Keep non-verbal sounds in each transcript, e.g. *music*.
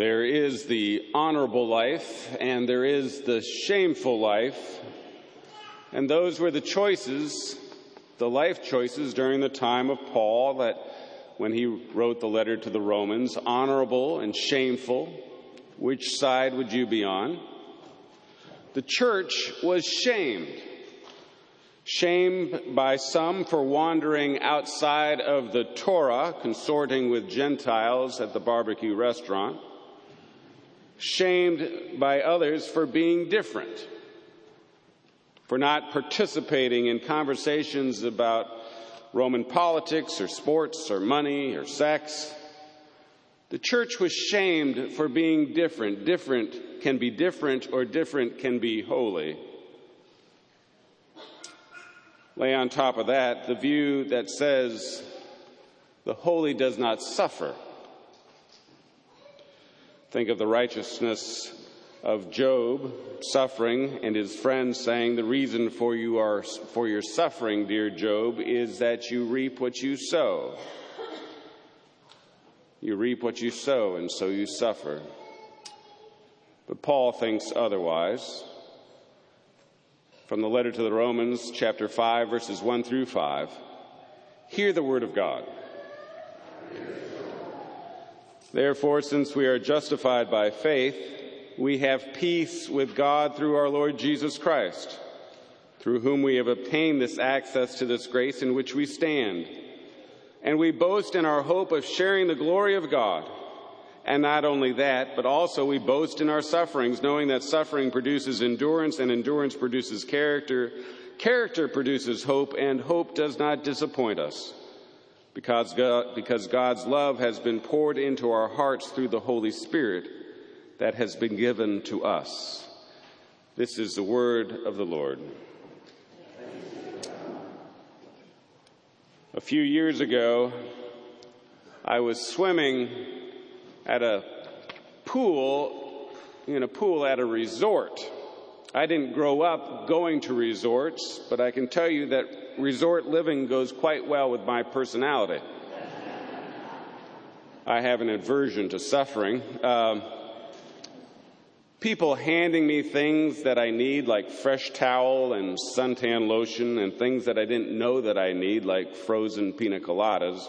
There is the honorable life and there is the shameful life. And those were the choices, the life choices during the time of Paul that when he wrote the letter to the Romans, honorable and shameful. Which side would you be on? The church was shamed. Shamed by some for wandering outside of the Torah, consorting with Gentiles at the barbecue restaurant shamed by others for being different, for not participating in conversations about Roman politics or sports or money or sex. The church was shamed for being different. Different can be different, or different can be holy. Lay on top of that the view that says the holy does not suffer. Think of the righteousness of Job suffering and his friends saying, The reason for, you are, for your suffering, dear Job, is that you reap what you sow. You reap what you sow, and so you suffer. But Paul thinks otherwise. From the letter to the Romans, chapter 5, verses 1 through 5, hear the word of God. Therefore, since we are justified by faith, we have peace with God through our Lord Jesus Christ, through whom we have obtained this access to this grace in which we stand. And we boast in our hope of sharing the glory of God. And not only that, but also we boast in our sufferings, knowing that suffering produces endurance, and endurance produces character. Character produces hope, and hope does not disappoint us because, God, because God's love has been poured into our hearts through the Holy Spirit that has been given to us. This is the word of the Lord. A few years ago, I was swimming at a pool, in a pool at a resort. I didn't grow up going to resorts, but I can tell you that resort living goes quite well with my personality. I have an aversion to suffering. Um, people handing me things that I need, like fresh towel and suntan lotion, and things that I didn't know that I need, like frozen pina coladas.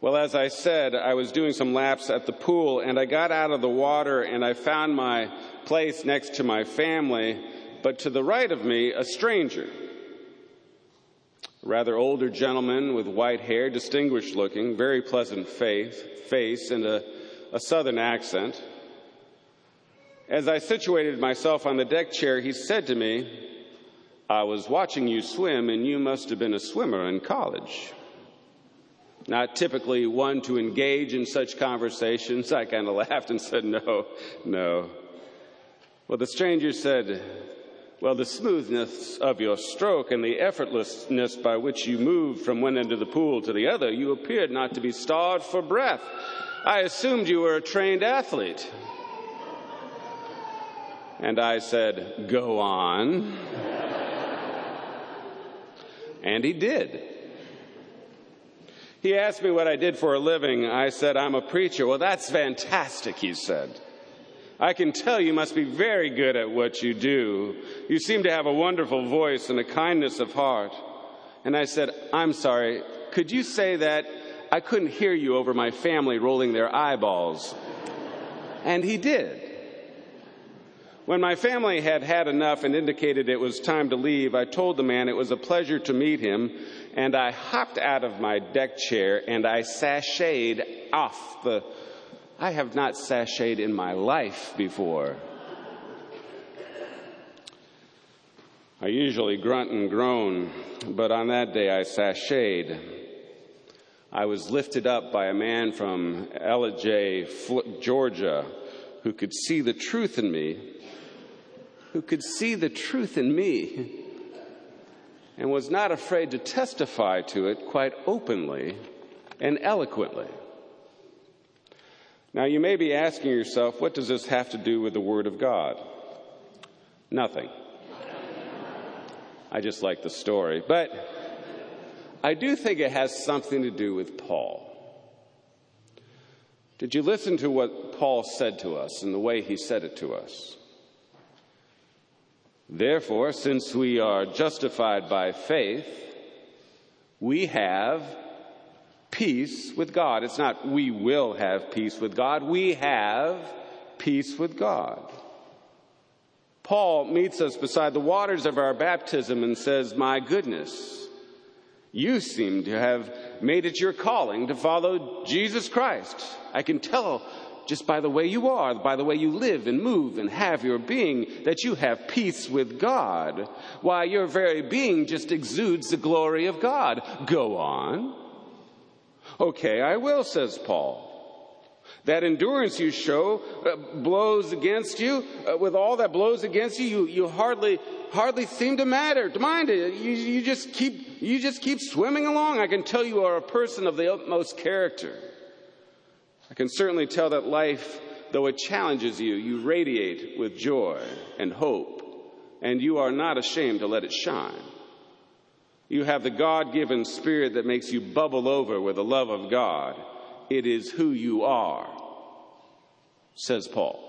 Well, as I said, I was doing some laps at the pool, and I got out of the water and I found my place next to my family, but to the right of me, a stranger. A rather older gentleman with white hair, distinguished looking, very pleasant face, face and a, a southern accent. As I situated myself on the deck chair, he said to me, I was watching you swim and you must have been a swimmer in college. Not typically one to engage in such conversations. I kind of *laughs* laughed and said, no, no. Well, the stranger said, well, the smoothness of your stroke and the effortlessness by which you moved from one end of the pool to the other, you appeared not to be starved for breath. I assumed you were a trained athlete. And I said, Go on. and he did. He asked me what I did for a living. I said, I'm a preacher. Well, that's fantastic, he said. I can tell you must be very good at what you do. You seem to have a wonderful voice and a kindness of heart. And I said, I'm sorry, could you say that? I couldn't hear you over my family rolling their eyeballs. And he did. When my family had had enough and indicated it was time to leave, I told the man it was a pleasure to meet him, and I hopped out of my deck chair and I sashayed off the I have not sashayed in my life before. I usually grunt and groan, but on that day I sashayed. I was lifted up by a man from Ellijay, Georgia, who could see the truth in me, who could see the truth in me, and was not afraid to testify to it quite openly and eloquently. Now, you may be asking yourself, what does this have to do with the Word of God? Nothing. I just like the story. But I do think it has something to do with Paul. Did you listen to what Paul said to us and the way he said it to us? Therefore, since we are justified by faith, we have peace with God. It's not we will have peace with God, we have peace with God. Paul meets us beside the waters of our baptism and says, My goodness, you seem to have made it your calling to follow Jesus Christ. I can tell just by the way you are, by the way you live and move and have your being, that you have peace with God. Why, your very being just exudes the glory of God. Go on. Okay, I will, says Paul. That endurance you show uh, blows against you. Uh, with all that blows against you, you, you hardly, hardly seem to matter, to mind it. You, you just keep, you just keep swimming along. I can tell you are a person of the utmost character. I can certainly tell that life, though it challenges you, you radiate with joy and hope, and you are not ashamed to let it shine. You have the God given spirit that makes you bubble over with the love of God. It is who you are, says Paul.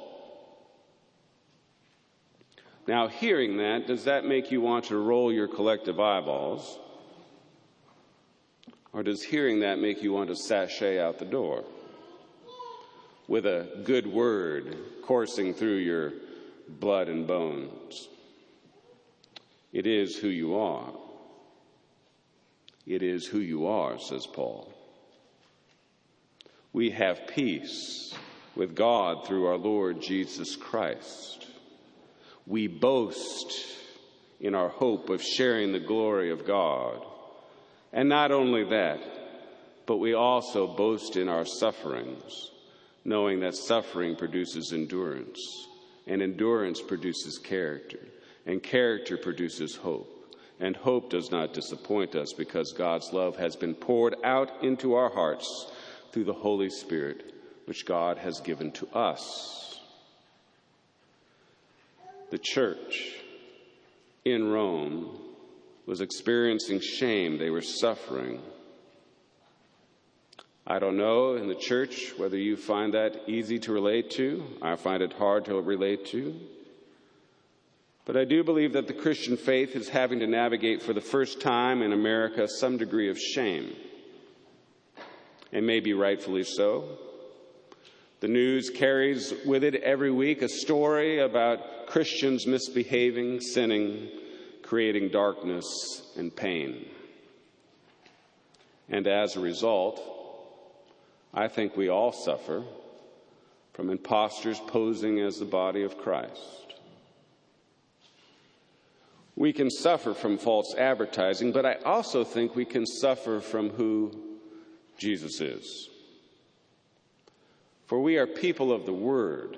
Now, hearing that, does that make you want to roll your collective eyeballs? Or does hearing that make you want to sashay out the door? With a good word coursing through your blood and bones. It is who you are. It is who you are, says Paul. We have peace with God through our Lord Jesus Christ. We boast in our hope of sharing the glory of God. And not only that, but we also boast in our sufferings knowing that suffering produces endurance, and endurance produces character, and character produces hope. And hope does not disappoint us because God's love has been poured out into our hearts through the Holy Spirit, which God has given to us. The church in Rome was experiencing shame, they were suffering. I don't know in the church whether you find that easy to relate to. I find it hard to relate to. But I do believe that the Christian faith is having to navigate for the first time in America some degree of shame. And maybe rightfully so. The news carries with it every week a story about Christians misbehaving, sinning, creating darkness and pain. And as a result, I think we all suffer from impostors posing as the body of Christ. We can suffer from false advertising, but I also think we can suffer from who Jesus is. For we are people of the Word,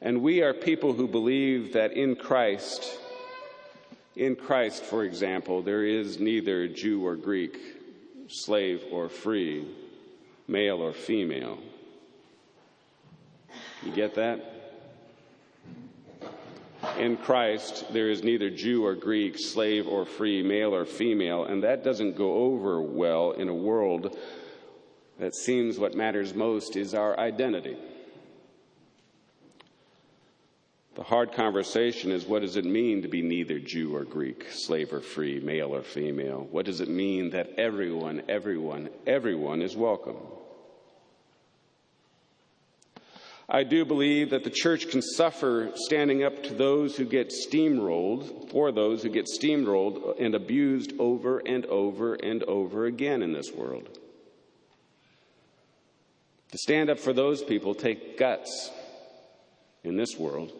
and we are people who believe that in Christ, in Christ, for example, there is neither Jew or Greek, slave or free male or female. You get that? In Christ, there is neither Jew or Greek, slave or free, male or female, and that doesn't go over well in a world that seems what matters most is our identity. The hard conversation is what does it mean to be neither Jew or Greek, slave or free, male or female? What does it mean that everyone, everyone, everyone is welcome? I do believe that the church can suffer standing up to those who get steamrolled, for those who get steamrolled and abused over and over and over again in this world. To stand up for those people take guts in this world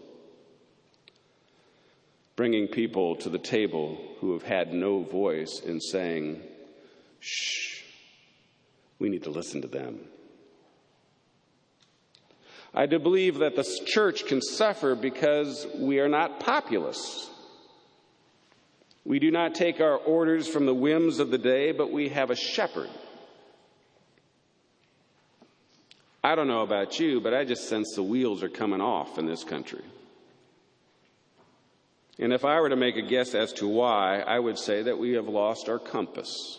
bringing people to the table who have had no voice in saying, shh, we need to listen to them. I do believe that the church can suffer because we are not populous. We do not take our orders from the whims of the day, but we have a shepherd. I don't know about you, but I just sense the wheels are coming off in this country. And if I were to make a guess as to why, I would say that we have lost our compass.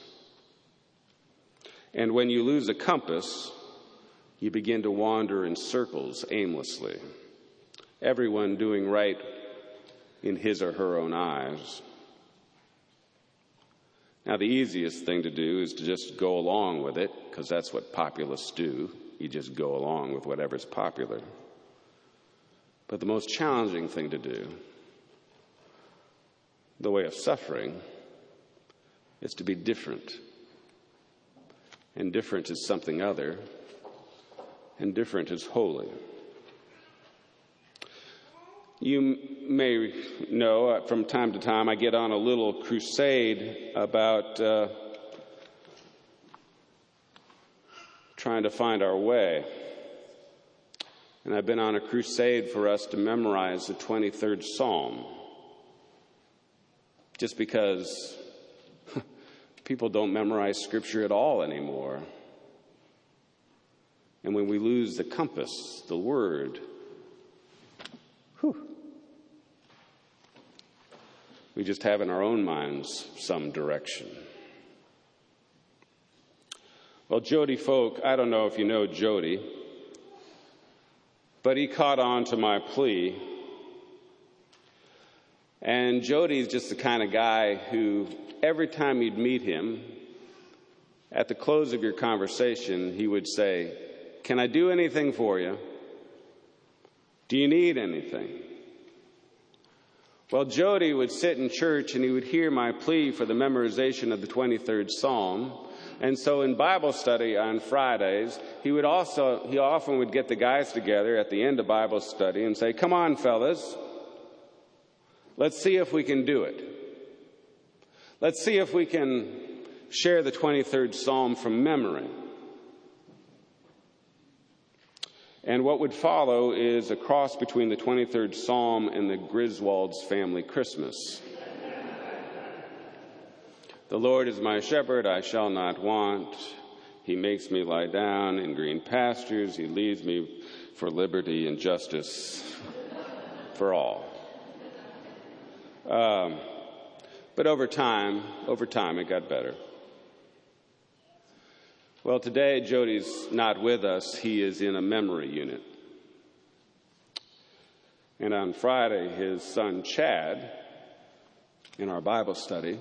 And when you lose a compass, You begin to wander in circles aimlessly, everyone doing right in his or her own eyes. Now, the easiest thing to do is to just go along with it, because that's what populists do. You just go along with whatever's popular. But the most challenging thing to do, the way of suffering, is to be different. And different is something other, and different is holy. You may know uh, from time to time I get on a little crusade about uh, trying to find our way. And I've been on a crusade for us to memorize the 23rd Psalm. Just because *laughs* people don't memorize Scripture at all anymore. And when we lose the compass, the Word, whew, we just have in our own minds some direction. Well, Jody Folk, I don't know if you know Jody, but he caught on to my plea. And Jody's just the kind of guy who, every time you'd meet him, at the close of your conversation, he would say, Can I do anything for you? Do you need anything? Well, Jody would sit in church and he would hear my plea for the memorization of the 23rd Psalm. And so in Bible study on Fridays, he would also, he often would get the guys together at the end of Bible study and say, Come on, fellas, let's see if we can do it. Let's see if we can share the 23rd Psalm from memory. And what would follow is a cross between the 23rd Psalm and the Griswold's family Christmas. The Lord is my shepherd, I shall not want. He makes me lie down in green pastures. He leads me for liberty and justice for all. Um, but over time, over time, it got better. Well, today Jody's not with us. He is in a memory unit. And on Friday, his son Chad, in our Bible study,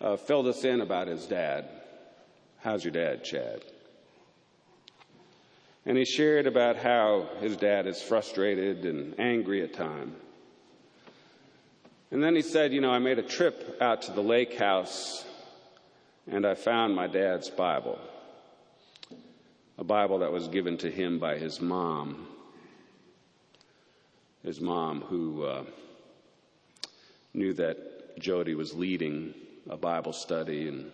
uh, filled us in about his dad. How's your dad, Chad? And he shared about how his dad is frustrated and angry at times. And then he said, You know, I made a trip out to the lake house and I found my dad's Bible, a Bible that was given to him by his mom. His mom, who uh, knew that Jody was leading a Bible study and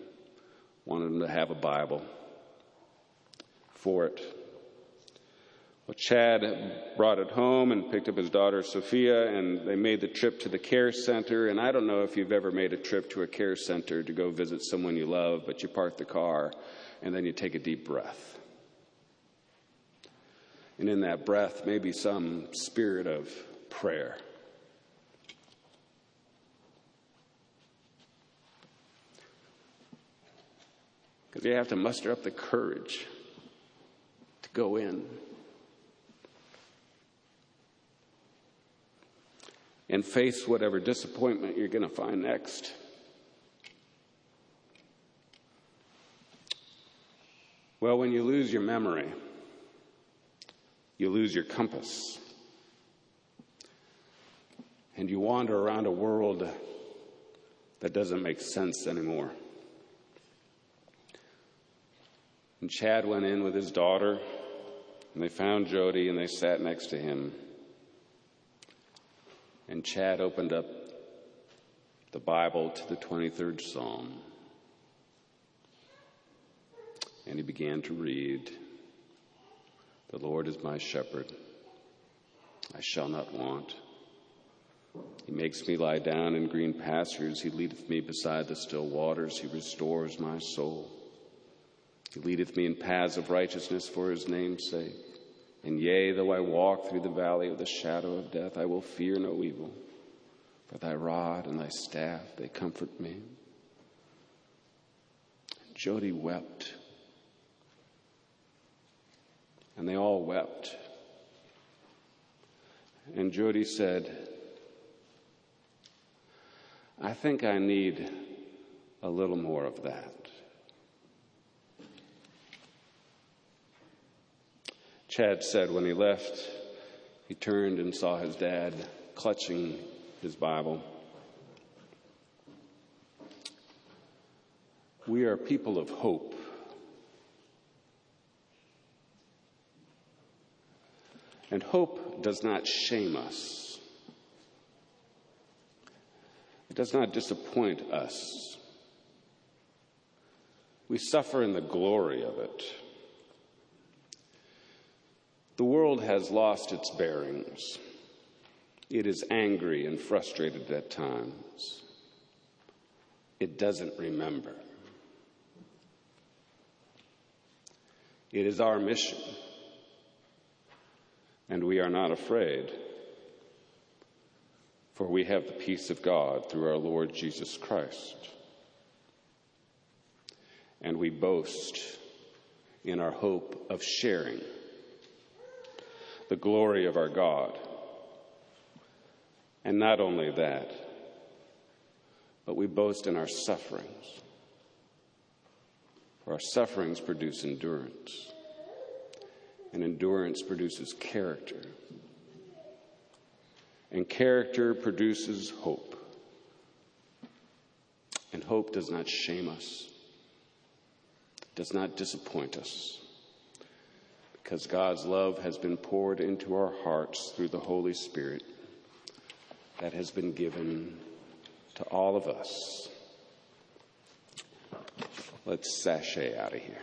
wanted him to have a Bible for it. Well, Chad brought it home and picked up his daughter Sophia, and they made the trip to the care center. And I don't know if you've ever made a trip to a care center to go visit someone you love, but you park the car and then you take a deep breath. And in that breath, maybe some spirit of prayer. Because you have to muster up the courage to go in. And face whatever disappointment you're going to find next. Well, when you lose your memory, you lose your compass. And you wander around a world that doesn't make sense anymore. And Chad went in with his daughter, and they found Jody, and they sat next to him. And Chad opened up the Bible to the 23rd Psalm. And he began to read The Lord is my shepherd, I shall not want. He makes me lie down in green pastures. He leadeth me beside the still waters. He restores my soul. He leadeth me in paths of righteousness for his name's sake. And yea, though I walk through the valley of the shadow of death, I will fear no evil. For thy rod and thy staff, they comfort me. Jody wept. And they all wept. And Jody said, I think I need a little more of that. Chad said when he left, he turned and saw his dad clutching his Bible. We are people of hope. And hope does not shame us. It does not disappoint us. We suffer in the glory of it. The world has lost its bearings. It is angry and frustrated at times. It doesn't remember. It is our mission, and we are not afraid, for we have the peace of God through our Lord Jesus Christ. And we boast in our hope of sharing the glory of our God. And not only that, but we boast in our sufferings. For our sufferings produce endurance, and endurance produces character, and character produces hope. And hope does not shame us, does not disappoint us because God's love has been poured into our hearts through the Holy Spirit that has been given to all of us. Let's sashay out of here.